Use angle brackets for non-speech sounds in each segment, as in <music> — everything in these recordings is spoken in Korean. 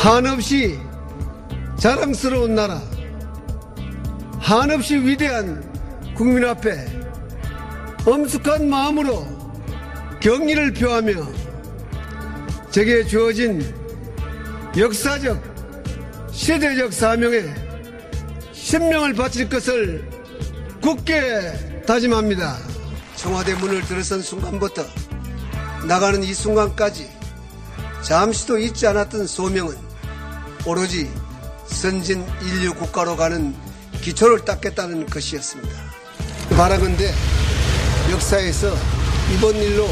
한없이 자랑스러운 나라, 한없이 위대한 국민 앞에 엄숙한 마음으로 경의를 표하며 제게 주어진 역사적, 시대적 사명에 신명을 바칠 것을 굳게 다짐합니다. 청와대 문을 들어선 순간부터 나가는 이 순간까지 잠시도 잊지 않았던 소명은 오로지 선진 인류 국가로 가는 기초를 닦겠다는 것이었습니다. 바라건대 역사에서 이번 일로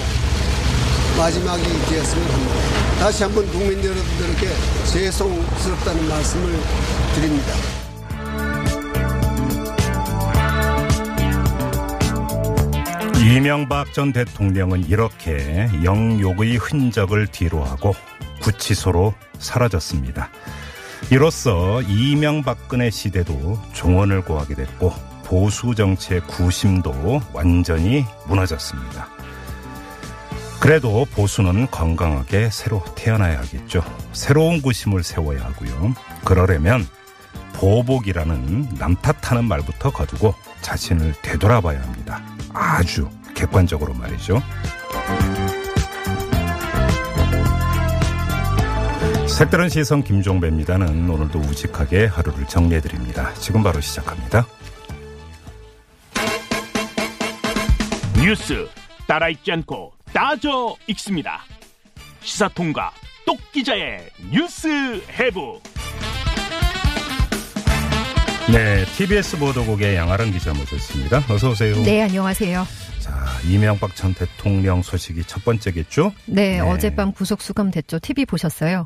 마지막이 되었으면 합니다. 다시 한번 국민 여러분들에게 죄송스럽다는 말씀을 드립니다. 이명박 전 대통령은 이렇게 영욕의 흔적을 뒤로하고 구치소로 사라졌습니다. 이로써 이명박근혜 시대도 종언을 고하게 됐고 보수 정치의 구심도 완전히 무너졌습니다. 그래도 보수는 건강하게 새로 태어나야 하겠죠. 새로운 구심을 세워야 하고요. 그러려면 보복이라는 남 탓하는 말부터 거두고 자신을 되돌아봐야 합니다. 아주 객관적으로 말이죠. 색다른 시선 김종배입니다는 오늘도 우직하게 하루를 정리해드립니다. 지금 바로 시작합니다. 뉴스 따라 읽지 않고 따져 읽습니다. 시사통과 똑 기자의 뉴스 해부. 네, TBS 보도국의 양아랑 기자 모셨습니다. 어서 오세요. 네, 안녕하세요. 자, 이명박 전 대통령 소식이 첫 번째겠죠? 네, 네. 어젯밤 구속 수감됐죠. TV 보셨어요?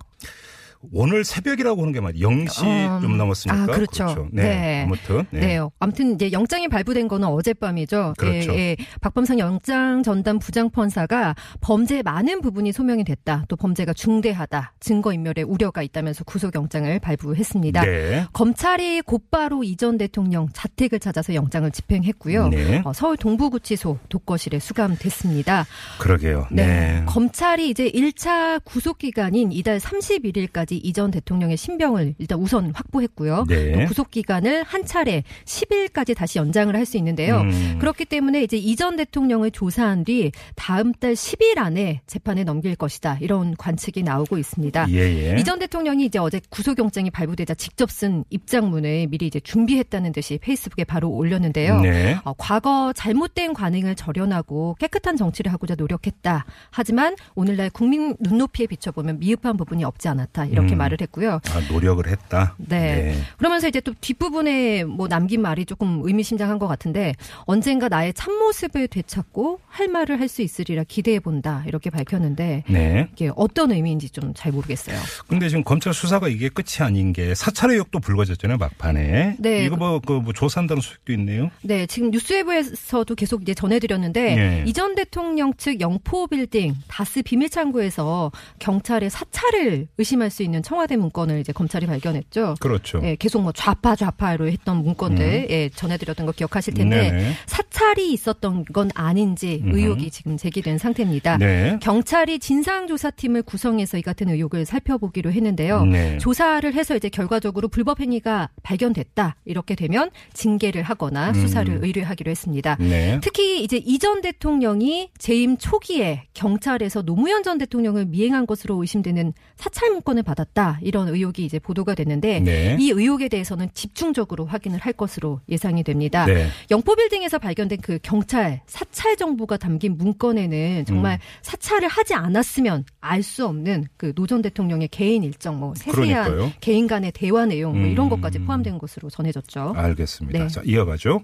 오늘 새벽이라고 하는 게 맞아요. 0시 음, 좀 넘었으니까. 아, 그렇죠. 네. 네. 아무튼. 네. 아무튼 이제 영장이 발부된 거는 어젯밤이죠. 그렇죠. 예, 예. 박범상 영장 전담 부장판사가 범죄의 많은 부분이 소명이 됐다. 또 범죄가 중대하다. 증거인멸의 우려가 있다면서 구속영장을 발부했습니다. 네. 검찰이 곧바로 이전 대통령 자택을 찾아서 영장을 집행했고요. 네. 어, 서울 동부구치소 독거실에 수감됐습니다. 그러게요. 네. 네. 검찰이 이제 1차 구속 기간인 이달 31일까지 이전 대통령의 신병을 일단 우선 확보했고요. 네. 또 구속 기간을 한 차례 10일까지 다시 연장을 할 수 있는데요. 음. 그렇기 때문에 이제 이전 대통령을 조사한 뒤 다음 달 10일 안에 재판에 넘길 것이다. 이런 관측이 나오고 있습니다. 예, 예. 이전 대통령이 이제 어제 구속영장이 발부되자 직접 쓴 입장문을 미리 이제 준비했다는 듯이 페이스북에 바로 올렸는데요. 네. 어, 과거 잘못된 관행을 절연하고 깨끗한 정치를 하고자 노력했다. 하지만 오늘날 국민 눈높이에 비춰보면 미흡한 부분이 없지 않았다. 이 렇게 음. 말을 했고요. 아, 노력을 했다. 네. 그러면서 이제 또 뒷부분에 뭐 남긴 말이 조금 의미심장한 것 같은데 언젠가 나의 참모습을 되찾고 할 말을 할 수 있으리라 기대해 본다. 이렇게 밝혔는데 네. 이게 어떤 의미인지 좀 잘 모르겠어요. 근데 지금 검찰 수사가 이게 끝이 아닌 게 사찰 의혹도 불거졌잖아요, 막판에. 네. 이거 뭐, 그, 뭐, 조사한다는 소식도 있네요. 네, 지금 뉴스웨브에서도 계속 이제 전해드렸는데 예. 이전 대통령 측 영포 빌딩 다스 비밀 창고에서 경찰의 사찰을 의심할 수 있는 청와대 문건을 이제 검찰이 발견했죠. 그렇죠. 예, 계속 뭐 좌파 좌파로 했던 문건들 예, 전해드렸던 거 기억하실 텐데 음. 네네. 사찰이 있었던 건 아닌지 음흠. 의혹이 지금 제기된 상태입니다. 네. 경찰이 진상조사팀을 구성해서 이 같은 의혹을 살펴보기로 했는데요. 네. 조사를 해서 이제 결과적으로 불법 행위가 발견됐다 이렇게 되면 징계를 하거나 수사를 음. 의뢰하기로 했습니다. 네. 특히 이제 이전 대통령이 재임 초기에 경찰에서 노무현 전 대통령을 미행한 것으로 의심되는 사찰 문건을 받았 다 이런 의혹이 이제 보도가 됐는데 네. 이 의혹에 대해서는 집중적으로 확인을 할 것으로 예상이 됩니다. 네. 영포 빌딩에서 발견된 그 경찰 사찰 정보가 담긴 문건에는 정말 음. 사찰을 하지 않았으면 알 수 없는 그 노전 대통령의 개인 일정, 뭐 세세한 그러니까요. 개인 간의 대화 내용 뭐 이런 음. 것까지 포함된 것으로 전해졌죠. 알겠습니다. 네. 자, 이어가죠.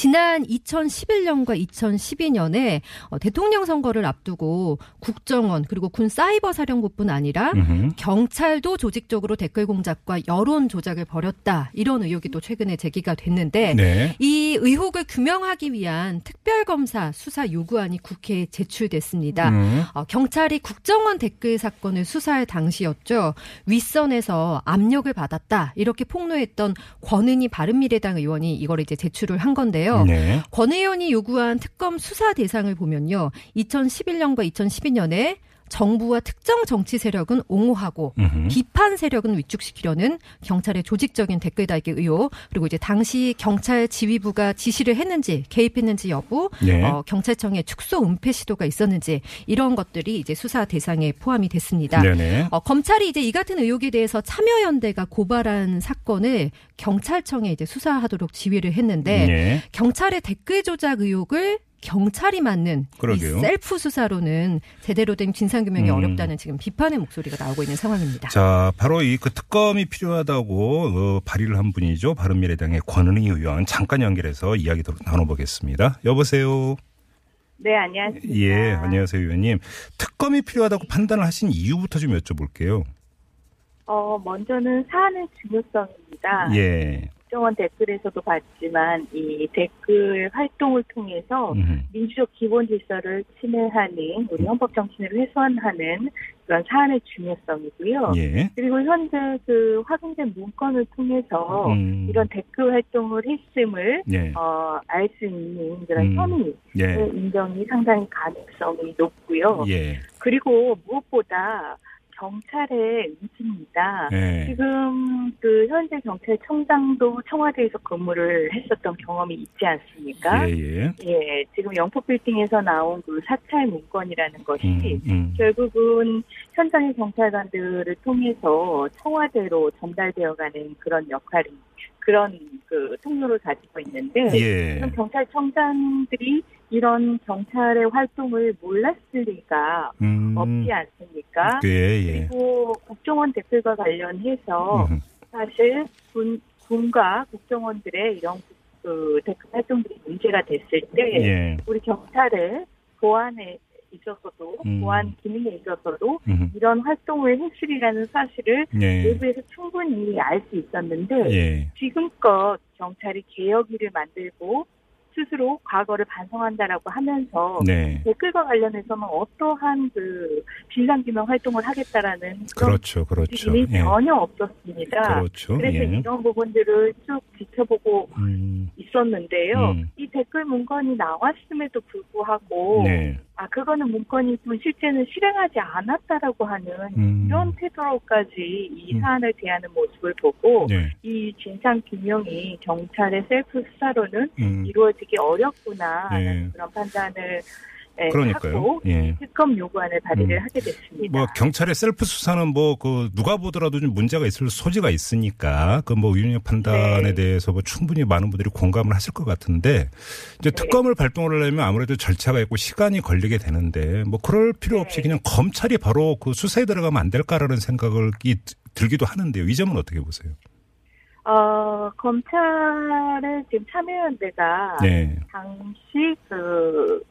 지난 2011년과 2012년에 어, 대통령 선거를 앞두고 국정원 그리고 군 사이버 사령부뿐 아니라 음흠. 경찰도 조직적으로 댓글 공작과 여론 조작을 벌였다. 이런 의혹이 또 최근에 제기가 됐는데 네. 이 의혹을 규명하기 위한 특별검사 수사 요구안이 국회에 제출됐습니다. 음. 어, 경찰이 국정원 댓글 사건을 수사할 당시였죠. 윗선에서 압력을 받았다. 이렇게 폭로했던 권은희 바른미래당 의원이 이걸 이제 제출을 한 건데요. 네. 권 의원이 요구한 특검 수사 대상을 보면요. 2011년과 2012년에 정부와 특정 정치 세력은 옹호하고 음흠. 비판 세력은 위축시키려는 경찰의 조직적인 댓글 달기 의혹 그리고 이제 당시 경찰 지휘부가 지시를 했는지 개입했는지 여부 네. 어, 경찰청의 축소 은폐 시도가 있었는지 이런 것들이 이제 수사 대상에 포함이 됐습니다. 어, 검찰이 이제 이 같은 의혹에 대해서 참여연대가 고발한 사건을 경찰청에 이제 수사하도록 지휘를 했는데 네. 경찰의 댓글 조작 의혹을 경찰이. 이 셀프 수사로는 제대로 된 진상규명이 음. 어렵다는 지금 비판의 목소리가 나오고 있는 상황입니다. 자, 바로 이 그 특검이 필요하다고 어, 발의를 한 분이죠. 바른미래당의 권은희 의원 잠깐 연결해서 이야기 더 나눠보겠습니다. 여보세요. 네, 안녕하십니까. 예, 안녕하세요, 의원님. 특검이 필요하다고 판단을 하신 이유부터 좀 여쭤볼게요. 어, 먼저는 사안의 중요성입니다. 예. 국정원 댓글에서도 봤지만 이 댓글 활동을 통해서 음흠. 민주적 기본 질서를 침해하는 우리 헌법 정신을 훼손하는 그런 사안의 중요성이고요. 예. 그리고 현재 그 확인된 문건을 통해서 음. 이런 댓글 활동을 했음을 예. 어, 알 수 있는 그런 음. 혐의의 예. 인정이 상당히 가능성이 높고요. 예. 그리고 무엇보다 경찰의 위기입니다. 예. 지금 그 현재 경찰청장도 청와대에서 근무를 했었던 경험이 있지 않습니까? 예, 예. 예, 지금 영포빌딩에서 나온 그 사찰 문건이라는 것이 음, 음. 결국은 현장의 경찰관들을 통해서 청와대로 전달되어가는 그런 역할이 그런 그 통로를 가지고 있는데 예. 경찰청장들이 이런 경찰의 활동을 몰랐을 리가 음. 없지 않습니까? 예, 예. 그리고 국정원 댓글과 관련해서 음. 사실 군, 군과 국정원들의 이런 그 댓글 활동들이 문제가 됐을 때 예. 우리 경찰의 보안에 있어서도 음. 보안 기능에 있어서도 음. 이런 활동을 했으리라는 사실을 예. 내부에서 충분히 알 수 있었는데 예. 지금껏 경찰이 개혁위를 만들고 스스로 과거를 반성한다라고 하면서 네. 댓글과 관련해서는 어떠한 그 진상규명 활동을 하겠다라는 그렇죠. 그렇죠. 움직임이 예. 전혀 없었습니다. 그렇죠. 그래서 예. 이런 부분들을 쭉 지켜보고 음. 있었는데요. 음. 이 댓글 문건이 나왔음에도 불구하고 네. 아 그거는 문건이 또 실제는 실행하지 않았다라고 하는 음. 이런 태도로까지 이 음. 사안을 대하는 모습을 보고 네. 이 진상 규명이 경찰의 셀프 수사로는 음. 이루어지기 어렵구나 예. 하는 그런 판단을 예, 그러니까요. 하고 예. 특검 요구안을 발의를 음. 하게 됐습니다. 뭐 경찰의 셀프 수사는 뭐 그 누가 보더라도 좀 문제가 있을 소지가 있으니까 그 뭐 의원의 판단에 네. 대해서 뭐 충분히 많은 분들이 공감을 하실 것 같은데 이제 네. 특검을 발동을 하려면 아무래도 절차가 있고 시간이 걸리게 되는데 뭐 그럴 필요 없이 네. 그냥 검찰이 바로 그 수사에 들어가면 안 될까라는 생각이 들기도 하는데요. 이 점은 어떻게 보세요? 어, 검찰의 지금 참여연대가 네. 당시 그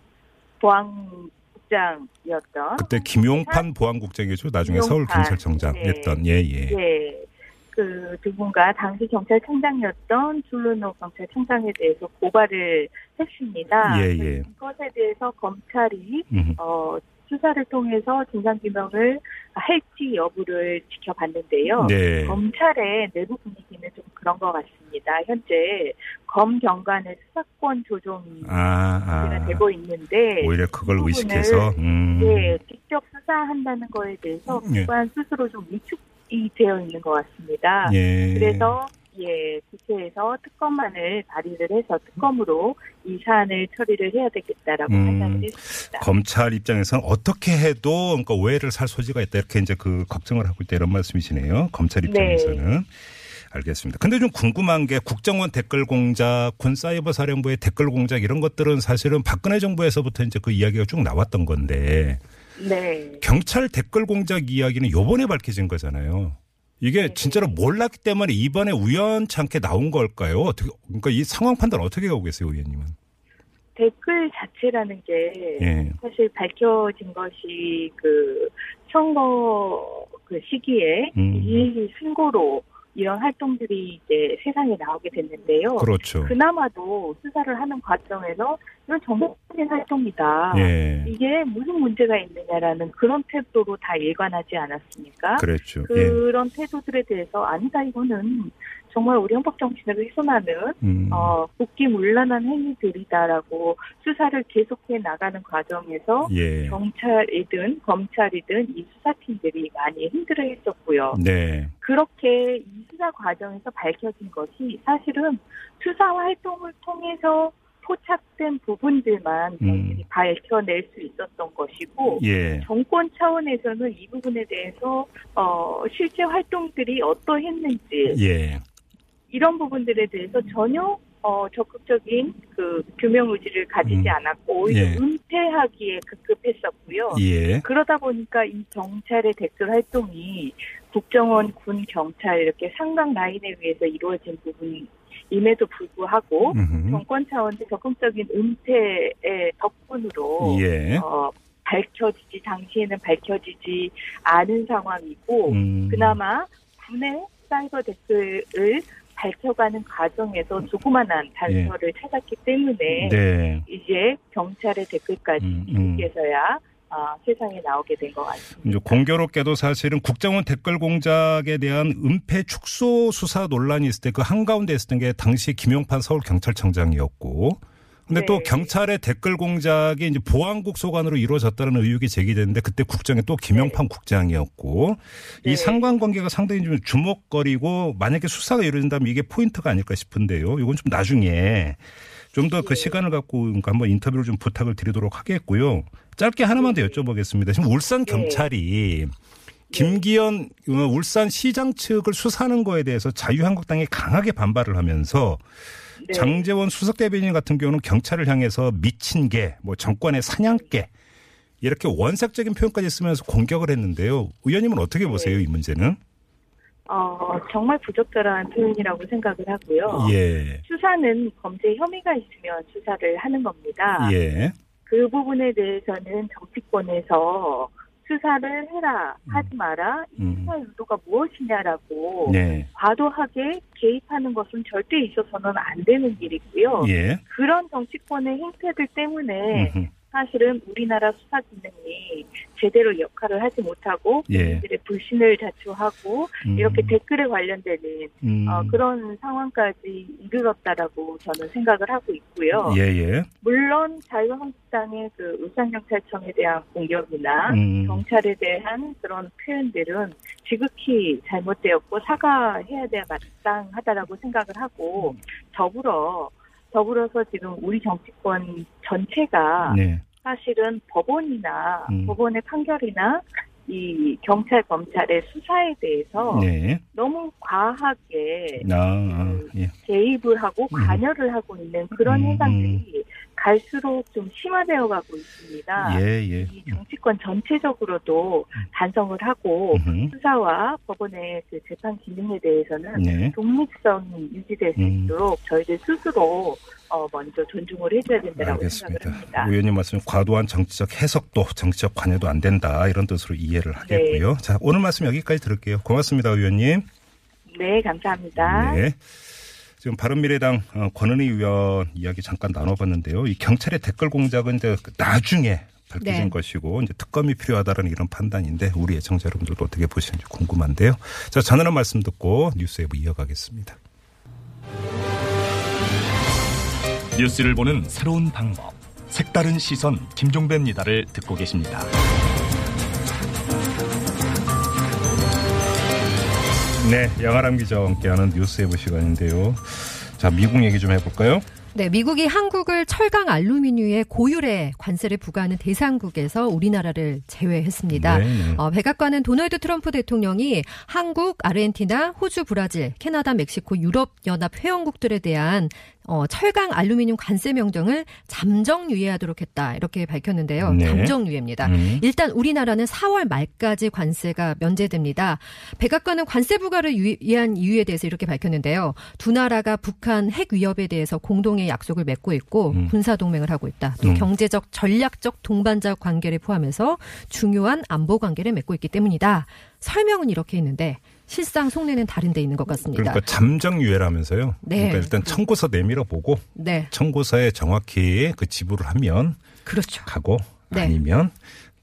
보안국장이었던 그때 김용판 보안국장이죠. 나중에 김용판. 서울 경찰청장 네. 했던 예 예. 예, 그두 분과 당시 경찰청장이었던 줄루노 경찰청장에 대해서 고발을 했습니다. 예, 예. 이것에 대해서 검찰이 음. 어, 수사를 통해서 진상규명을 할지 여부를 지켜봤는데요. 네. 검찰의 내부 분위기는 좀 그런 것 같습니다. 현재 검 경관의 수사권 조정이 아, 아. 되고 있는데 오히려 그걸 의식해서 음. 예, 직접 수사한다는 거에 대해서 예. 기관 스스로 좀 위축이 되어 있는 것 같습니다. 예. 그래서 예, 국회에서 특검안을 발의를 해서 특검으로 이 사안을 처리를 해야 되겠다라고 음. 판단을 했습니다. 검찰 입장에서는 어떻게 해도 그러니까 오해를 살 소지가 있다 이렇게 이제 그 걱정을 하고 있다 이런 말씀이시네요. 검찰 입장에서는. 알겠습니다. 근데 좀 궁금한 게 국정원 댓글 공작, 군 사이버 사령부의 댓글 공작 이런 것들은 사실은 박근혜 정부에서부터 이제 그 이야기가 쭉 나왔던 건데 네. 경찰 댓글 공작 이야기는 요번에 밝혀진 거잖아요. 이게 네. 진짜로 몰랐기 때문에 이번에 우연찮게 나온 걸까요? 어떻게 그러니까 이 상황 판단 어떻게 하고 계세요, 의원님은? 댓글 자체라는 게 예. 사실 밝혀진 것이 그 선거 그 시기에 음. 이 신고로 이런 활동들이 이제 세상에 나오게 됐는데요. 그렇죠. 그나마도 수사를 하는 과정에서 이건 정상적인 활동이다. 예. 이게 무슨 문제가 있느냐라는 그런 태도로 다 일관하지 않았습니까? 그랬죠. 예. 그런 태도들에 대해서 아니다 이거는 정말 우리 헌법 정신을 훼손하는 음. 어, 복귀문란한 행위들이다라고 수사를 계속해 나가는 과정에서 예. 경찰이든 검찰이든 이 수사팀들이 많이 힘들어했었고요. 네. 그렇게 이 수사 과정에서 밝혀진 것이 사실은 수사 활동을 통해서 포착된 부분들만 음. 밝혀낼 수 있었던 것이고 예. 정권 차원에서는 이 부분에 대해서 어, 실제 활동들이 어떠했는지 예. 이런 부분들에 대해서 전혀 어, 적극적인 그 규명 의지를 가지지 음. 않았고 오히려 예. 은폐하기에 급급했었고요. 예. 그러다 보니까 이 경찰의 댓글 활동이 국정원, 군, 경찰 이렇게 상강 라인에 의해서 이루어진 부분임에도 불구하고 음흠. 정권 차원의 적극적인 은폐의 덕분으로 예. 어, 밝혀지지 당시에는 밝혀지지 않은 상황이고 음. 그나마 군의 사이버 댓글을 밝혀가는 과정에서 조그만한 단서를 찾았기 때문에 네. 이제 경찰의 댓글까지 음, 음. 이제서야 아, 세상에 나오게 된 것 같습니다. 이제 공교롭게도 사실은 국정원 댓글 공작에 대한 은폐 축소 수사 논란이 있을 때 그 한가운데 있었던 게 당시 김용판 서울경찰청장이었고 근데 또 네. 경찰의 댓글 공작이 이제 보안국 소관으로 이루어졌다는 의혹이 제기됐는데 그때 국정에 또 김용판 국장이었고 이 네. 상관관계가 상당히 좀 주목거리고 만약에 수사가 이루어진다면 이게 포인트가 아닐까 싶은데요. 이건 좀 나중에 좀 더그 네. 시간을 갖고 그러니까 한번 인터뷰를 좀 부탁을 드리도록 하겠고요. 짧게 하나만 더 여쭤보겠습니다. 지금 울산 네. 경찰이 김기현 어, 울산 시장 측을 수사하는 거에 대해서 자유한국당이 강하게 반발을 하면서 네. 장재원 수석 대변인 같은 경우는 경찰을 향해서 미친 개, 뭐 정권의 사냥개 이렇게 원색적인 표현까지 쓰면서 공격을 했는데요. 의원님은 어떻게 네. 보세요, 이 문제는? 어, 정말 부적절한 표현이라고 생각을 하고요. 예. 수사는 범죄 혐의가 있으면 수사를 하는 겁니다. 예. 그 부분에 대해서는 정치권에서 수사를 해라, 하지 마라, 이 음. 수사 의도가 무엇이냐라고 네. 과도하게 개입하는 것은 절대 있어서는 안 되는 일이고요. 예. 그런 정치권의 행태들 때문에 음흠. 사실은 우리나라 수사 기능이 제대로 역할을 하지 못하고 예. 국민들의 불신을 자초하고 음. 이렇게 댓글에 관련되는 음. 어, 그런 상황까지 이르렀다라고 저는 생각을 하고 있고요. 예, 예. 물론 자유한국당의 그 울산경찰청에 대한 공격이나 음. 경찰에 대한 그런 표현들은 지극히 잘못되었고 사과해야 돼야 마땅하다라고 생각을 하고 더불어 더불어서 지금 우리 정치권 전체가 네. 사실은 법원이나 음. 법원의 판결이나 이 경찰 검찰의 수사에 대해서 네. 너무 과하게 아, 아, 예. 개입을 하고 음. 관여를 하고 있는 그런 음, 현상들이 갈수록 좀 심화되어 가고 있습니다. 예, 예. 이 정치권 전체적으로도 반성을 하고 음흠. 수사와 법원의 그 재판 기능에 대해서는 네. 독립성이 유지될 수 음. 있도록 저희들 스스로 어, 먼저 존중을 해줘야 된다고 알겠습니다. 생각을 합니다. 의원님 말씀 과도한 정치적 해석도 정치적 관여도 안 된다 이런 뜻으로 이해를 하겠고요. 자 오늘 말씀 여기까지 들을게요. 고맙습니다, 의원님. 네, 감사합니다. 네. 지금 바른미래당 어, 권은희 의원 이야기 잠깐 나눠봤는데요. 이 경찰의 댓글 공작은 이제 나중에 밝혀진 네. 것이고 이제 특검이 필요하다는 이런 판단인데 우리 애청자 여러분들도 어떻게 보시는지 궁금한데요. 자 전하는 말씀 듣고 뉴스웨브 이어가겠습니다. 뉴스를 보는 새로운 방법. 색다른 시선 김종배입니다를 듣고 계십니다. 네, 양아람 기자와 함께하는 뉴스웨브 시간인데요. 자 미국 얘기 좀 해볼까요? 네, 미국이 한국을 철강 알루미늄의 고율의 관세를 부과하는 대상국에서 우리나라를 제외했습니다. 네, 네. 어, 백악관은 도널드 트럼프 대통령이 한국, 아르헨티나, 호주, 브라질, 캐나다, 멕시코, 유럽 연합 회원국들에 대한 어, 철강 알루미늄 관세 명령을 잠정 유예하도록 했다 이렇게 밝혔는데요. 네. 잠정 유예입니다. 음. 일단 우리나라는 4월 말까지 관세가 면제됩니다. 백악관은 관세 부과를 위한 이유에 대해서 이렇게 밝혔는데요. 두 나라가 북한 핵 위협에 대해서 공동의 약속을 맺고 있고 음. 군사 동맹을 하고 있다. 또 음. 경제적 전략적 동반자 관계를 포함해서 중요한 안보 관계를 맺고 있기 때문이다. 설명은 이렇게 있는데 실상 속내는 다른 데 있는 것 같습니다. 그러니까 잠정유예라면서요. 네. 그러니까 일단 청구서 내밀어 보고 네, 청구서에 정확히 그 지불을 하면 그렇죠. 가고 네. 아니면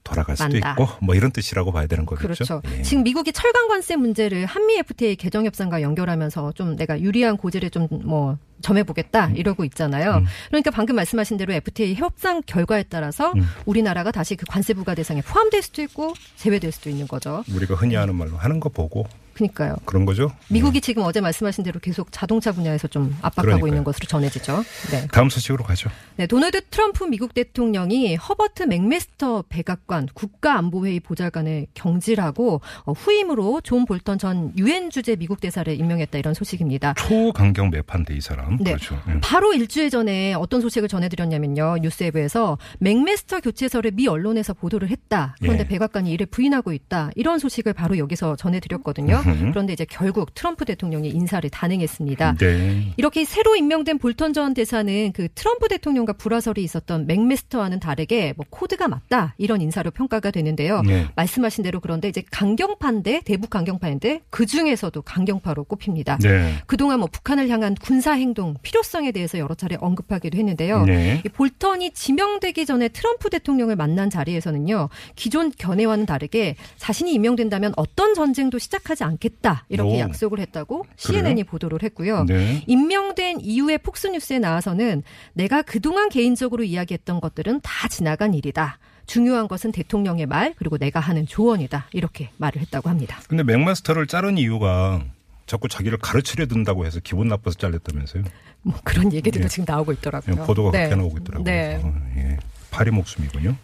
돌아갈 수도 만다. 있고 뭐 이런 뜻이라고 봐야 되는 거겠죠. 그렇죠. 예. 지금 미국이 철강 관세 문제를 한미 FTA 개정 협상과 연결하면서 좀 내가 유리한 고지를 좀뭐 점해보겠다 이러고 있잖아요. 음. 그러니까 방금 말씀하신 대로 FTA 협상 결과에 따라서 음. 우리나라가 다시 그 관세 부과 대상에 포함될 수도 있고 제외될 수도 있는 거죠. 우리가 흔히 하는 말로 하는 거 보고 그러니까요. 그런 거죠. 미국이 지금 어제 말씀하신 대로 계속 자동차 분야에서 좀 압박하고 그러니까요. 있는 것으로 전해지죠. 네. 다음 소식으로 가죠. 네, 도널드 트럼프 미국 대통령이 허버트 맥매스터 백악관 국가안보회의 보좌관을 경질하고 어, 후임으로 존 볼턴 전 유엔 주재 미국 대사를 임명했다 이런 소식입니다. 초강경 매파인데 이 사람. 네. 그렇죠. 음. 바로 일주일 전에 어떤 소식을 전해드렸냐면요. 뉴스웨브에서 맥매스터 교체설을 미 언론에서 보도를 했다. 그런데 예. 백악관이 이를 부인하고 있다. 이런 소식을 바로 여기서 전해드렸거든요. 음흠. 그런데 이제 결국 트럼프 대통령이 인사를 단행했습니다. 네. 이렇게 새로 임명된 볼턴 전 대사는 그 트럼프 대통령과 불화설이 있었던 맥매스터와는 다르게 뭐 코드가 맞다 이런 인사로 평가가 되는데요. 네. 말씀하신 대로 그런데 이제 강경파인데 대북 강경파인데 그 중에서도 강경파로 꼽힙니다. 네. 그동안 뭐 북한을 향한 군사 행동 필요성에 대해서 여러 차례 언급하기도 했는데요. 네. 이 볼턴이 지명되기 전에 트럼프 대통령을 만난 자리에서는요. 기존 견해와는 다르게 자신이 임명된다면 어떤 전쟁도 시작하지 않 겠다 이렇게 오. 약속을 했다고 CNN이 보도를 했고요. 네. 임명된 이후에 폭스뉴스에 나와서는 내가 그동안 개인적으로 이야기했던 것들은 다 지나간 일이다. 중요한 것은 대통령의 말 그리고 내가 하는 조언이다. 이렇게 말을 했다고 합니다. 근데 맥마스터를 자른 이유가 자꾸 자기를 가르치려 든다고 해서 기분 나빠서 잘렸다면서요. 뭐 그런 얘기들도 예. 지금 나오고 있더라고요. 보도가 네. 그렇게 나오고 있더라고요. 네. 어, 예. 파리 목숨이군요.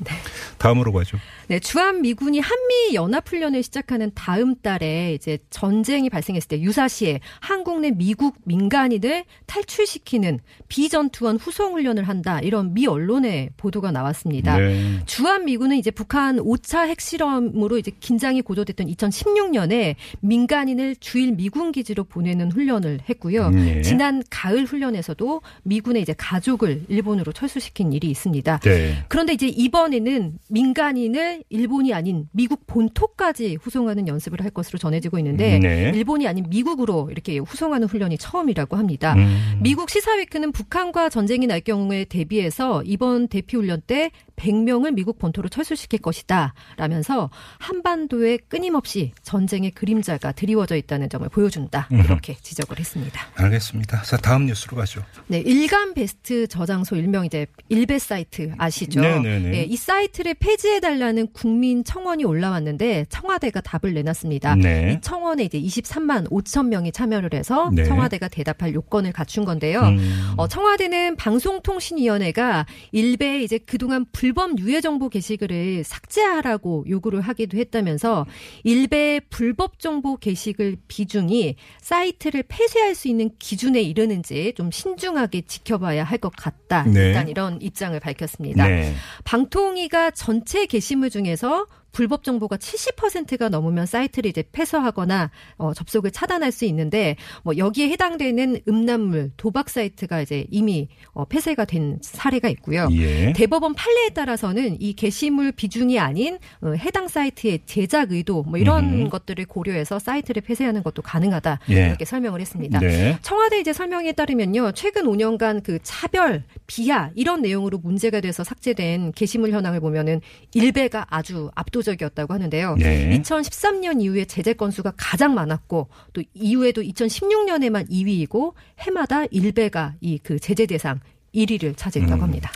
다음으로 가죠. 네, 주한 미군이 한미 연합 훈련을 시작하는 다음 달에 이제 전쟁이 발생했을 때 유사시에 한국 내 미국 민간인을 탈출시키는 비전투원 후송 훈련을 한다. 이런 미 언론의 보도가 나왔습니다. 네. 주한 미군은 이제 북한 5차 핵실험으로 이제 긴장이 고조됐던 2016년에 민간인을 주일 미군 기지로 보내는 훈련을 했고요. 네. 지난 가을 훈련에서도 미군의 이제 가족을 일본으로 철수시킨 일이 있습니다. 네. 그런데 이제 이번에는 민간인을 일본이 아닌 미국 본토까지 후송하는 연습을 할 것으로 전해지고 있는데 네. 일본이 아닌 미국으로 이렇게 후송하는 훈련이 처음이라고 합니다. 음. 미국 시사위크는 북한과 전쟁이 날 경우에 대비해서 이번 대피 훈련 때 100명을 미국 본토로 철수시킬 것이다. 라면서 한반도에 끊임없이 전쟁의 그림자가 드리워져 있다는 점을 보여준다. 이렇게 지적을 했습니다. 알겠습니다. 자, 다음 뉴스로 가죠. 네, 일간 베스트 저장소 일명 이제 일베 사이트 아시죠? 네네네. 네, 이 사이트를 폐지해 달라는 국민 청원이 올라왔는데 청와대가 답을 내놨습니다. 네. 이 청원에 이제 23만 5천 명이 참여를 해서 네. 청와대가 대답할 요건을 갖춘 건데요. 음. 어, 청와대는 방송통신위원회가 일베에 이제 그동안 불법 유해 정보 게시글을 삭제하라고 요구를 하기도 했다면서 일베의 불법 정보 게시글 비중이 사이트를 폐쇄할 수 있는 기준에 이르는지 좀 신중하게 지켜봐야 할 것 같다. 네. 일단 이런 입장을 밝혔습니다. 네. 방통위가 전체 게시물 중에서 불법 정보가 70%가 넘으면 사이트를 이제 폐쇄하거나 어, 접속을 차단할 수 있는데 뭐 여기에 해당되는 음란물 도박 사이트가 이제 이미 어, 폐쇄가 된 사례가 있고요. 예. 대법원 판례에 따라서는 이 게시물 비중이 아닌 어, 해당 사이트의 제작 의도 뭐 이런 음. 것들을 고려해서 사이트를 폐쇄하는 것도 가능하다 예. 이렇게 설명을 했습니다. 네. 청와대 이제 설명에 따르면요. 최근 5년간 그 차별, 비하 이런 내용으로 문제가 돼서 삭제된 게시물 현황을 보면은 일배가 아주 압도 적이었다고 하는데요. 네. 2013년 이후에 제재 건수가 가장 많았고 또 이후에도 2016년에만 2위이고 해마다 일배가 이 그 제재 대상 1위를 차지했다고 음. 합니다.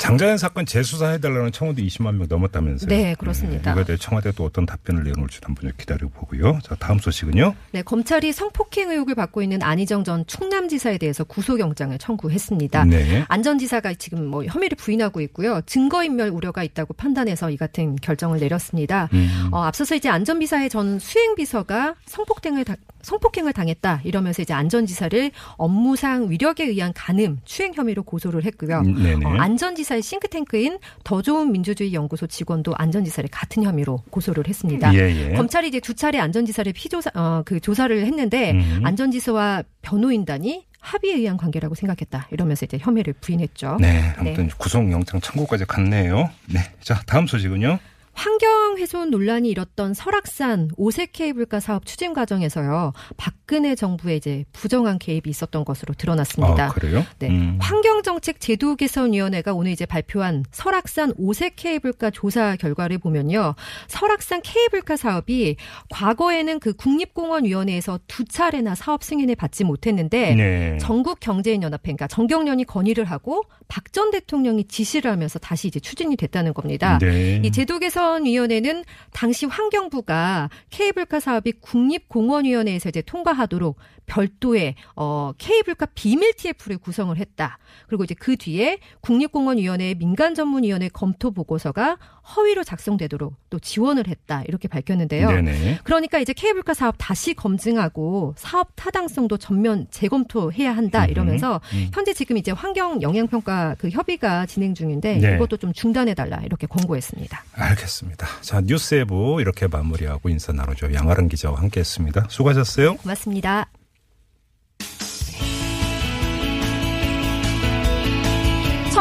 장자연 사건 재수사해달라는 청원도 20만 명 넘었다면서요? 네, 그렇습니다. 이거에 대해 청와대 또 어떤 답변을 내놓을지 한번 기다려보고요. 자, 다음 소식은요? 네, 검찰이 성폭행 의혹을 받고 있는 안희정 전 충남지사에 대해서 구속영장을 청구했습니다. 네. 안전 지사가 지금 뭐 혐의를 부인하고 있고요. 증거인멸 우려가 있다고 판단해서 이 같은 결정을 내렸습니다. 음. 어, 앞서서 이제 안전비사의 전 수행비서가 성폭행을 다- 성폭행을 당했다 이러면서 이제 안전지사를 업무상 위력에 의한 간음, 추행 혐의로 고소를 했고요. 음. 어, 안전지사의 싱크탱크인 더 좋은 민주주의 연구소 직원도 안전지사를 같은 혐의로 고소를 했습니다. 예, 예. 검찰이 이제 두 차례 안전지사를 피조사 어, 그 조사를 했는데 음. 안전지사와 변호인단이 합의에 의한 관계라고 생각했다 이러면서 이제 혐의를 부인했죠. 네, 아무튼 구속영장 청구까지 갔네요. 네, 자 다음 소식은요. 환경 훼손 논란이 일었던 설악산 오색 케이블카 사업 추진 과정에서요. 박근혜 정부의 이제 부정한 개입이 있었던 것으로 드러났습니다. 아, 그래요? 네. 음. 환경정책 제도 개선 위원회가 오늘 이제 발표한 설악산 오색 케이블카 조사 결과를 보면요. 설악산 케이블카 사업이 과거에는 그 국립공원위원회에서 두 차례나 사업 승인을 받지 못했는데 네. 전국 경제인 연합회, 그러니까 정경련이 건의를 하고 박 전 대통령이 지시를 하면서 다시 이제 추진이 됐다는 겁니다. 네. 이 제도 개선 위원회는 당시 환경부가 케이블카 사업이 국립공원위원회에서 이제 통과하도록 별도의 어 케이블카 비밀 TF를 구성을 했다. 그리고 이제 그 뒤에 국립공원위원회 민간 전문위원회 검토 보고서가 허위로 작성되도록 또 지원을 했다. 이렇게 밝혔는데요. 네네. 그러니까 이제 케이블카 사업 다시 검증하고 사업 타당성도 전면 재검토해야 한다 이러면서 음. 현재 지금 이제 환경 영향 평가 그 협의가 진행 중인데 네. 이것도 좀 중단해 달라 이렇게 권고했습니다. 알겠습니다. 자 뉴스에부 이렇게 마무리하고 인사 나누죠. 양아름 기자와 함께했습니다. 수고하셨어요. 고맙습니다.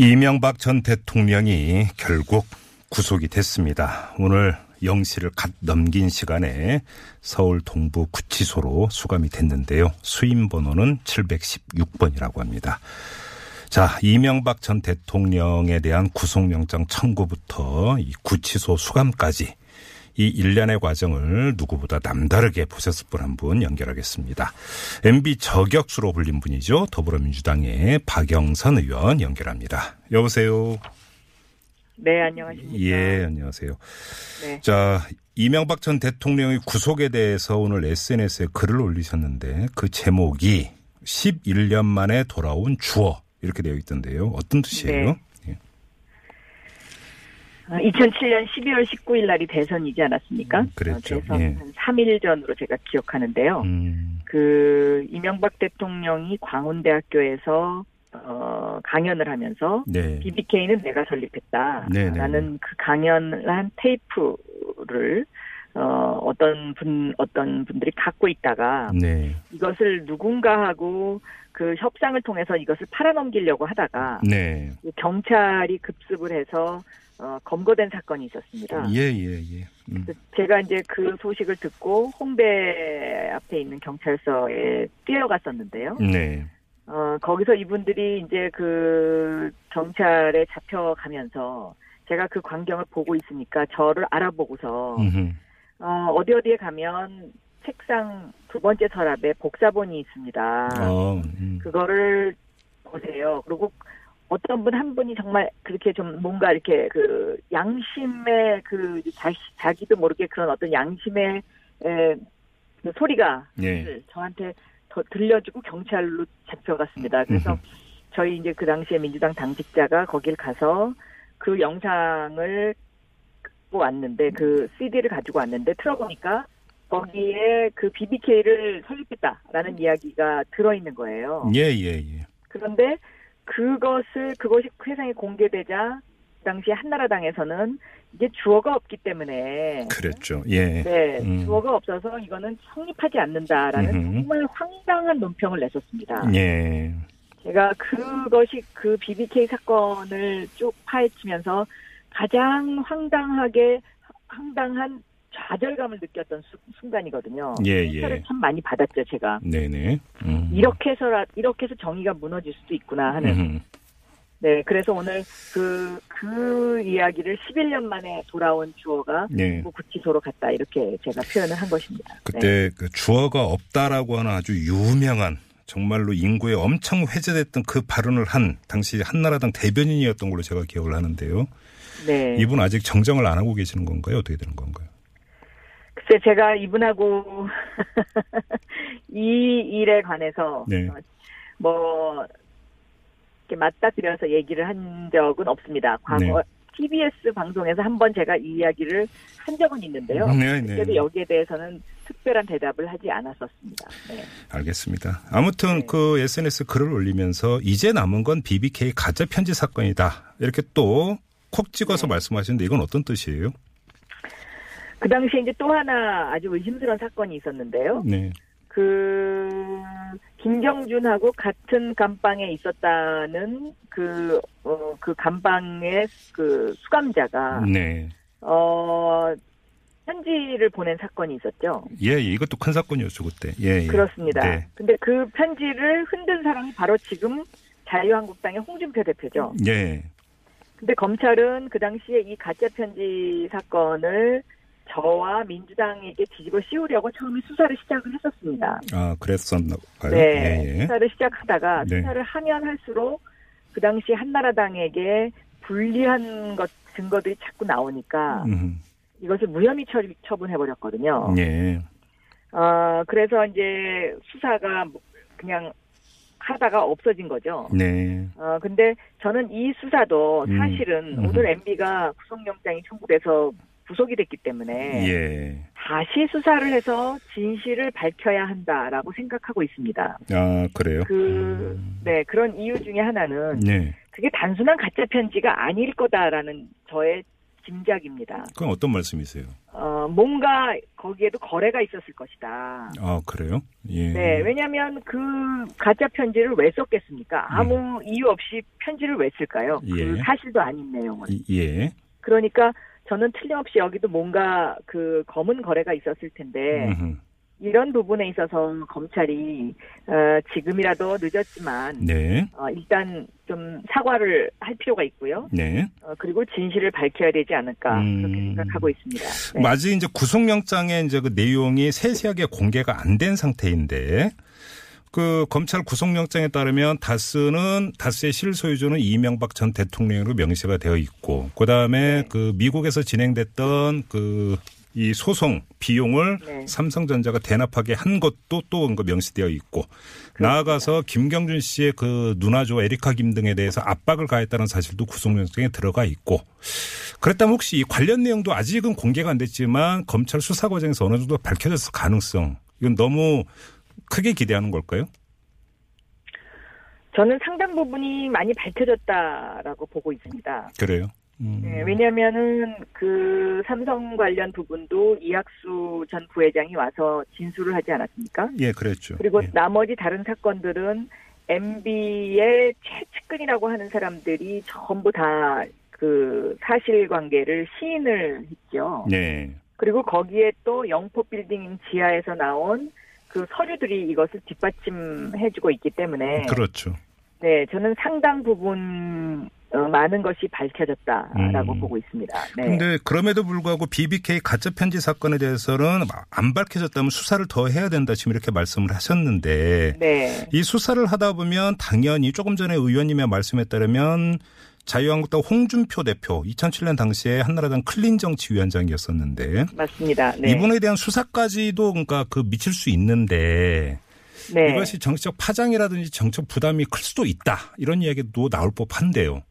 이명박 전 대통령이 결국 구속이 됐습니다. 오늘 0시를 갓 넘긴 시간에 서울 동부 구치소로 수감이 됐는데요. 수임 번호는 716번이라고 합니다. 자, 이명박 전 대통령에 대한 구속영장 청구부터 이 구치소 수감까지 이 일련의 과정을 누구보다 남다르게 보셨을 분 한 분 연결하겠습니다. MB 저격수로 불린 분이죠. 더불어민주당의 박영선 의원 연결합니다. 여보세요. 네, 안녕하십니까. 예, 안녕하세요. 네. 자, 이명박 전 대통령의 구속에 대해서 오늘 SNS에 글을 올리셨는데 그 제목이 11년 만에 돌아온 주어 이렇게 되어 있던데요. 어떤 뜻이에요? 예. 2007년 12월 19일 날이 대선이지 않았습니까? 음, 그랬죠. 어, 대선 예. 한 3일 전으로 제가 기억하는데요. 음, 그 이명박 대통령이 광운대학교에서 어, 강연을 하면서 네. BBK는 내가 설립했다라는 네, 네. 그 강연을 한 테이프를 어, 어떤 분 어떤 분들이 갖고 있다가 네. 이것을 누군가하고 그 협상을 통해서 이것을 팔아넘기려고 하다가 네. 경찰이 급습을 해서 어, 검거된 사건이 있었습니다. 예, 예, 예. 음. 제가 이제 그 소식을 듣고 홍대 앞에 있는 경찰서에 뛰어갔었는데요. 네. 어, 거기서 이분들이 이제 그 경찰에 잡혀가면서 제가 그 광경을 보고 있으니까 저를 알아보고서 음흠. 어, 어디 어디에 가면 책상 두 번째 서랍에 복사본이 있습니다. 어, 음. 그거를 보세요. 그리고 어떤 분 한 분이 정말 그렇게 좀 뭔가 이렇게 그 양심의 그 자, 자기도 모르게 그런 어떤 양심의 에, 그 소리가 예. 저한테 더 들려주고 경찰로 잡혀갔습니다. 그래서 음흠. 저희 이제 그 당시에 민주당 당직자가 거길 가서 그 영상을 갖고 왔는데 그 CD를 가지고 왔는데 틀어보니까 거기에 그 BBK를 설립했다라는 이야기가 들어있는 거예요. 예, 예, 예. 그런데 그것을 그것이 세상에 공개되자 그 당시 한나라당에서는 이게 주어가 없기 때문에 그랬죠. 예. 네 음. 주어가 없어서 이거는 성립하지 않는다라는 음흠. 정말 황당한 논평을 냈었습니다. 예. 제가 그것이 그 BBK 사건을 쭉 파헤치면서 가장 황당하게 황당한 좌절감을 느꼈던 수- 순간이거든요. 예, 예. 참 많이 받았죠, 제가. 네네. 음. 이렇게 해서라 이렇게 해서 정의가 무너질 수도 있구나 하는. 음. 네, 그래서 오늘 그, 그 이야기를 11년 만에 돌아온 주어가 네. 뭐 구치소로 갔다 이렇게 제가 표현을 한 것입니다. 네. 그때 그 주어가 없다라고 하는 아주 유명한 정말로 인구에 엄청 회자됐던 그 발언을 한 당시 한나라당 대변인이었던 걸로 제가 기억을 하는데요. 네. 이분 아직 정정을 안 하고 계시는 건가요? 어떻게 되는 건가요? 글쎄 제가 이분하고 <laughs> 이 일에 관해서 네. 어, 뭐 이렇게 맞닥뜨려서 얘기를 한 적은 없습니다. 과거 네. TBS 방송에서 한 번 제가 이 이야기를 한 적은 있는데요. 네, 네. 그때도 여기에 대해서는 특별한 대답을 하지 않았었습니다. 네. 알겠습니다. 아무튼 네. 그 SNS 글을 올리면서 이제 남은 건 BBK 가짜 편지 사건이다. 이렇게 또 콕 찍어서 네. 말씀하시는데 이건 어떤 뜻이에요? 그 당시에 이제 또 하나 아주 의심스러운 사건이 있었는데요. 네. 그 김경준하고 같은 감방에 있었다는 그, 어, 그 감방의 그 수감자가 네. 어 편지를 보낸 사건이 있었죠. 예, 예, 이것도 큰 사건이었죠, 그때. 예, 예. 그렇습니다. 네. 근데 그 편지를 흔든 사람이 바로 지금 자유한국당의 홍준표 대표죠. 예. 근데 검찰은 그 당시에 이 가짜 편지 사건을 저와 민주당에게 뒤집어 씌우려고 처음에 수사를 시작을 했었습니다. 아, 그랬었나 봐요. 네, 예, 예. 수사를 시작하다가 네. 수사를 하면 할수록 그 당시 한나라당에게 불리한 것 증거들이 자꾸 나오니까 음, 이것을 무혐의 처, 처분해버렸거든요. 예. 어, 그래서 이제 수사가 뭐 그냥 하다가 없어진 거죠. 네. 어, 근데 저는 이 수사도 음. 사실은 음. 오늘 MB가 구속영장이 청구돼서 구속이 됐기 때문에 예. 다시 수사를 해서 진실을 밝혀야 한다라고 생각하고 있습니다. 아, 그래요? 그, 네, 그런 이유 중에 하나는 네. 그게 단순한 가짜 편지가 아닐 거다라는 저의 짐작입니다. 그건 어떤 말씀이세요? 어, 뭔가 거기에도 거래가 있었을 것이다. 아, 그래요? 예. 네, 왜냐하면 그 가짜 편지를 왜 썼겠습니까? 아무 이유 없이 편지를 왜 쓸까요? 그 음. 예. 사실도 아닌 내용을. 이- 예. 그러니까 저는 틀림없이 여기도 뭔가 그 검은 거래가 있었을 텐데 음흠. 이런 부분에 있어서 검찰이 어, 지금이라도 늦었지만 네. 어, 일단 좀 사과를 할 필요가 있고요. 네. 어, 그리고 진실을 밝혀야 되지 않을까 음. 그렇게 생각하고 있습니다. 네. 뭐 아직 이제 구속영장의 이제 그 내용이 세세하게 공개가 안 된 상태인데 그 검찰 구속영장에 따르면 다스는 다스의 실소유주는 이명박 전 대통령으로 명시가 되어 있고 그 다음에 네. 그 미국에서 진행됐던 그 이 소송 비용을 네. 삼성전자가 대납하게 한 것도 또그 명시되어 있고 나아가서 김경준 씨의 그 누나조 에리카 김 등에 대해서 압박을 가했다는 사실도 구속영장에 들어가 있고 그랬다면 혹시 이 관련 내용도 아직은 공개가 안 됐지만 검찰 수사 과정에서 어느 정도 밝혀졌을 가능성 이건 너무 크게 기대하는 걸까요? 저는 상당 부분이 많이 밝혀졌다라고 보고 있습니다. 그래요. 음. 네, 왜냐하면은 그 삼성 관련 부분도 이학수 전 부회장이 와서 진술을 하지 않았습니까? 예, 그랬죠. 그리고 예. 나머지 다른 사건들은 MB의 최측근이라고 하는 사람들이 전부 다 그 사실관계를 시인을 했죠. 네. 그리고 거기에 또 영포 빌딩 지하에서 나온 그 서류들이 이것을 뒷받침해주고 있기 때문에 그렇죠. 네 저는 상당 부분 어, 많은 것이 밝혀졌다라고 음. 보고 있습니다. 네. 근데 그럼에도 불구하고 BBK 가짜 편지 사건에 대해서는 안 밝혀졌다면 수사를 더 해야 된다 지금 이렇게 말씀을 하셨는데 네. 이 수사를 하다 보면 당연히 조금 전에 의원님의 말씀에 따르면 자유한국당 홍준표 대표 2007년 당시에 한나라당 클린 정치 위원장이었었는데 맞습니다. 네. 이분에 대한 수사까지도 그러니까 그 미칠 수 있는데 네. 이것이 정치적 파장이라든지 정책 부담이 클 수도 있다 이런 이야기도 나올 법한데요.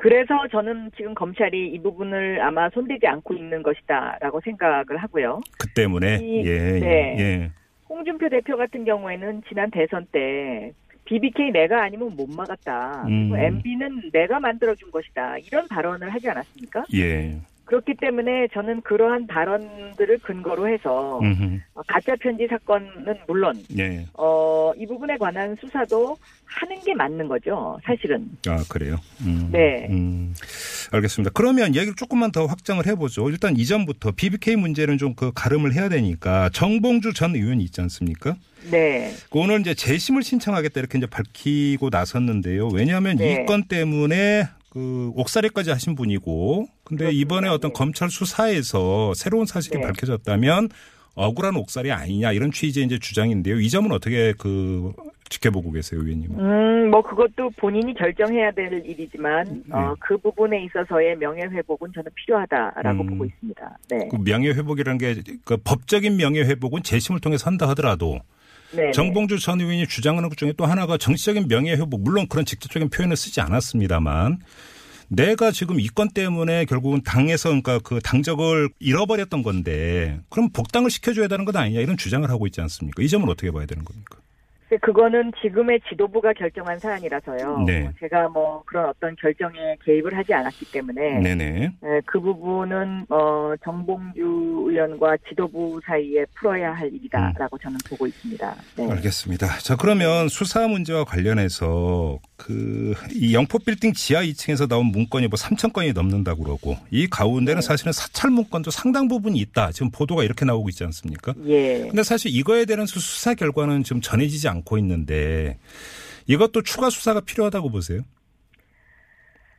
그래서 저는 지금 검찰이 이 부분을 아마 손대지 않고 있는 것이다라고 생각을 하고요. 그 때문에 이- 예, 네. 예. 홍준표 대표 같은 경우에는 지난 대선 때 BBK 내가 아니면 못 막았다. 음. MB는 내가 만들어준 것이다. 이런 발언을 하지 않았습니까? 예. 그렇기 때문에 저는 그러한 발언들을 근거로 해서 음흠. 어, 가짜 편지 사건은 물론 예. 어, 이 부분에 관한 수사도 하는 게 맞는 거죠. 사실은. 아, 그래요? 음, 네. 음, 알겠습니다. 그러면 얘기를 조금만 더 확장을 해보죠. 일단 이전부터 BBK 문제는 좀 그 가름을 해야 되니까 정봉주 전 의원이 있지 않습니까? 네. 그 오늘 이제 재심을 신청하겠다 이렇게 이제 밝히고 나섰는데요. 왜냐하면 네. 이건 때문에 그 옥살이까지 하신 분이고, 근데 그렇습니다. 이번에 어떤 네. 검찰 수사에서 새로운 사실이 네. 밝혀졌다면 억울한 옥살이 아니냐 이런 취지의 이제 주장인데요. 이 점은 어떻게 그 지켜보고 계세요, 의원님은? 음, 뭐 그것도 본인이 결정해야 될 일이지만 네. 어, 그 부분에 있어서의 명예 회복은 저는 필요하다라고 음. 보고 있습니다. 네. 그 명예 회복이라는 게 그 법적인 명예 회복은 재심을 통해 선다 하더라도 네. 정봉주 전 의원이 주장하는 것 중에 또 하나가 정치적인 명예회복 물론 그런 직접적인 표현을 쓰지 않았습니다만 내가 지금 이 건 때문에 결국은 당에서 그러니까 그 당적을 잃어버렸던 건데 그럼 복당을 시켜줘야 되는 것 아니냐 이런 주장을 하고 있지 않습니까? 이 점은 어떻게 봐야 되는 겁니까? 그거는 지금의 지도부가 결정한 사안이라서요. 네. 제가 뭐 그런 어떤 결정에 개입을 하지 않았기 때문에 네네. 예, 그 부분은 어, 정봉주 의원과 지도부 사이에 풀어야 할 일이다라고 저는 보고 있습니다. 네. 알겠습니다. 자 그러면 수사 문제와 관련해서 그 이 영포 빌딩 지하 2층에서 나온 문건이 뭐 3천 건이 넘는다고 그러고 이 가운데는 사실은 사찰 문건도 상당 부분이 있다. 지금 보도가 이렇게 나오고 있지 않습니까? 예. 근데 사실 이거에 대한 수- 수사 결과는 좀 전해지지 않고 있는데 이것도 추가 수사가 필요하다고 보세요.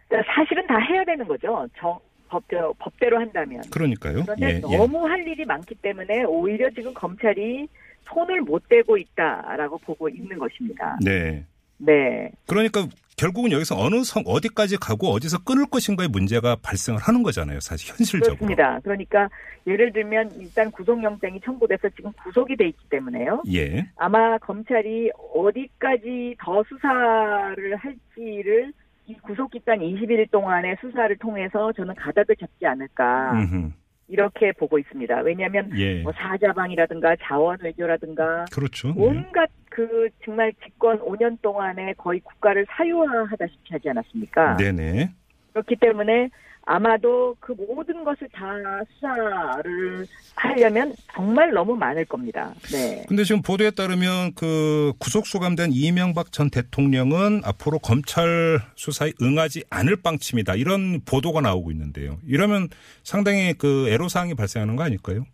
그러니까 사실은 다 해야 되는 거죠. 정, 법대로, 법대로 한다면. 그러니까요. 그런데 예, 예. 너무 할 일이 많기 때문에 오히려 지금 검찰이 손을 못 대고 있다라고 보고 있는 것입니다. 네. 네. 그러니까 결국은 여기서 어느 성 어디까지 가고 어디서 끊을 것인가의 문제가 발생을 하는 거잖아요. 사실 현실적으로. 그렇습니다. 그러니까 예를 들면 일단 구속영장이 청구돼서 지금 구속이 돼 있기 때문에요. 예. 아마 검찰이 어디까지 더 수사를 할지를 이 구속 기간 20일 동안의 수사를 통해서 저는 가닥을 잡지 않을까 음흠. 이렇게 보고 있습니다. 왜냐하면 예. 뭐 사자방이라든가 자원 외교라든가 그렇죠. 네. 온갖 그 정말 집권 5년 동안에 거의 국가를 사유화하다시피 하지 않았습니까? 네네. 그렇기 때문에 아마도 그 모든 것을 다 수사를 하려면 정말 너무 많을 겁니다. 네. 근데 지금 보도에 따르면 그 구속 수감된 이명박 전 대통령은 앞으로 검찰 수사에 응하지 않을 방침이다. 이런 보도가 나오고 있는데요. 이러면 상당히 그 애로사항이 발생하는 거 아닐까요?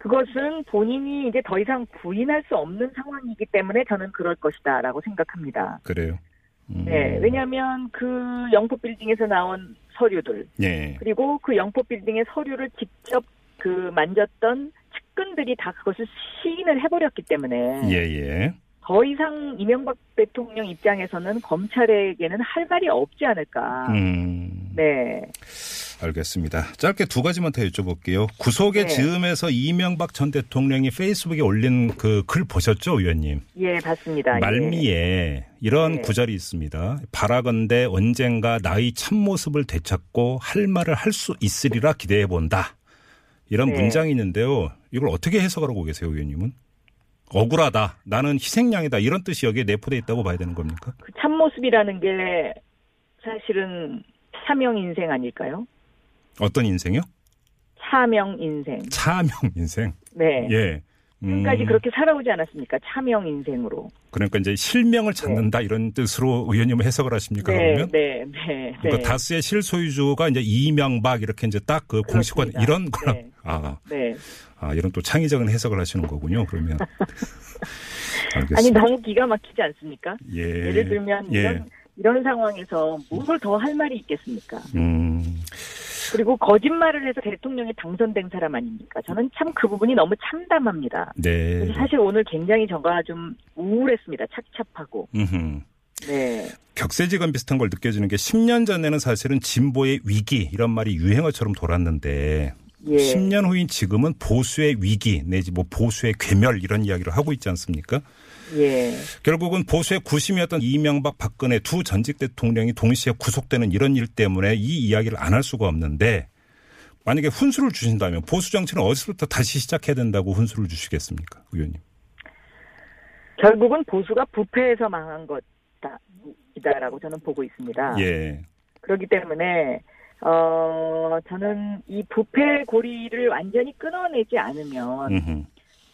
그것은 본인이 이제 더 이상 부인할 수 없는 상황이기 때문에 저는 그럴 것이다라고 생각합니다. 그래요. 음. 네. 왜냐하면 그 영포 빌딩에서 나온 서류들 예. 그리고 그 영포 빌딩의 서류를 직접 그 만졌던 측근들이 다 그것을 시인을 해버렸기 때문에 예, 예. 더 이상 이명박 대통령 입장에서는 검찰에게는 할 말이 없지 않을까. 음. 네. 알겠습니다. 짧게 두 가지만 더 여쭤볼게요. 구속의 네. 즈음에서 이명박 전 대통령이 페이스북에 올린 그 글 보셨죠, 의원님? 예, 봤습니다. 예. 말미에 이런 네. 구절이 있습니다. 바라건대 언젠가 나의 참모습을 되찾고 할 말을 할 수 있으리라 기대해 본다. 이런 네. 문장이 있는데요. 이걸 어떻게 해석을 하고 계세요, 의원님은? 억울하다. 나는 희생양이다. 이런 뜻이 여기에 내포되어 있다고 봐야 되는 겁니까? 그 참모습이라는 게 사실은 사명 인생 아닐까요? 어떤 인생이요? 차명 인생. 차명 인생. 네. 예. 음, 지금까지 그렇게 살아오지 않았습니까? 차명 인생으로. 그러니까 이제 실명을 찾는다 이런 뜻으로 의원님은 해석을 하십니까 네, 그러면? 네, 네, 그러니까 네. 다스의 실소유주가 이제 이명박 이렇게 이제 딱그 그렇습니다. 이런 거랑 네. 아, 네. 아 이런 또 창의적인 해석을 하시는 거군요. 그러면. <laughs> 아니 너무 기가 막히지 않습니까? 예. 예를 들면 예. 이런 이런 상황에서 뭘 더 할 말이 있겠습니까? 음. 그리고 거짓말을 해서 대통령에 당선된 사람 아닙니까? 저는 참 그 부분이 너무 참담합니다. 네. 사실 오늘 굉장히 저가 좀 우울했습니다. 착잡하고. 음흠. 네. 격세지감 비슷한 걸 느껴지는 게 10년 전에는 사실은 진보의 위기 이런 말이 유행어처럼 돌았는데 예. 10년 후인 지금은 보수의 위기 내지 뭐 보수의 괴멸 이런 이야기를 하고 있지 않습니까? 예. 결국은 보수의 구심이었던 이명박 박근혜 두 전직 대통령이 동시에 구속되는 이런 일 때문에 이 이야기를 안 할 수가 없는데 만약에 훈수를 주신다면 보수 정치는 어디서부터 다시 시작해야 된다고 훈수를 주시겠습니까, 의원님? 결국은 보수가 부패해서 망한 것이다라고 저는 보고 있습니다. 예. 그렇기 때문에 어, 저는 이 부패 고리를 완전히 끊어내지 않으면 음흠.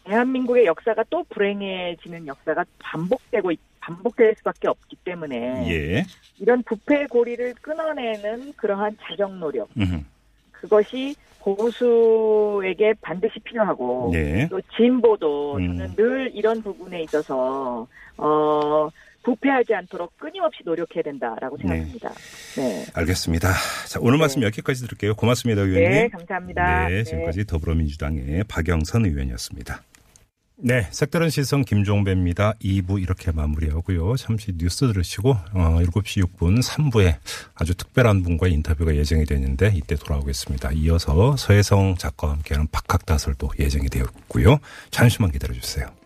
대한민국의 역사가 또 불행해지는 역사가 반복되고 있- 반복될 수밖에 없기 때문에 예. 이런 부패 고리를 끊어내는 그러한 자정 노력 음흠. 그것이 보수에게 반드시 필요하고 네. 또 진보도 음. 저는 늘 이런 부분에 있어서 어 부패하지 않도록 끊임없이 노력해야 된다라고 네. 생각합니다. 네. 알겠습니다. 자, 오늘 말씀 여기까지 들을게요. 고맙습니다, 의원님. 네, 감사합니다. 네, 네. 지금까지 더불어민주당의 박영선 의원이었습니다. 네, 색다른 시선 김종배입니다. 2부 이렇게 마무리하고요. 잠시 뉴스 들으시고 어, 7시 6분 3부에 아주 특별한 분과의 인터뷰가 예정이 되어 있는데 이때 돌아오겠습니다. 이어서 서혜성 작가와 함께하는 박학다설도 예정이 되어 있고요. 잠시만 기다려주세요.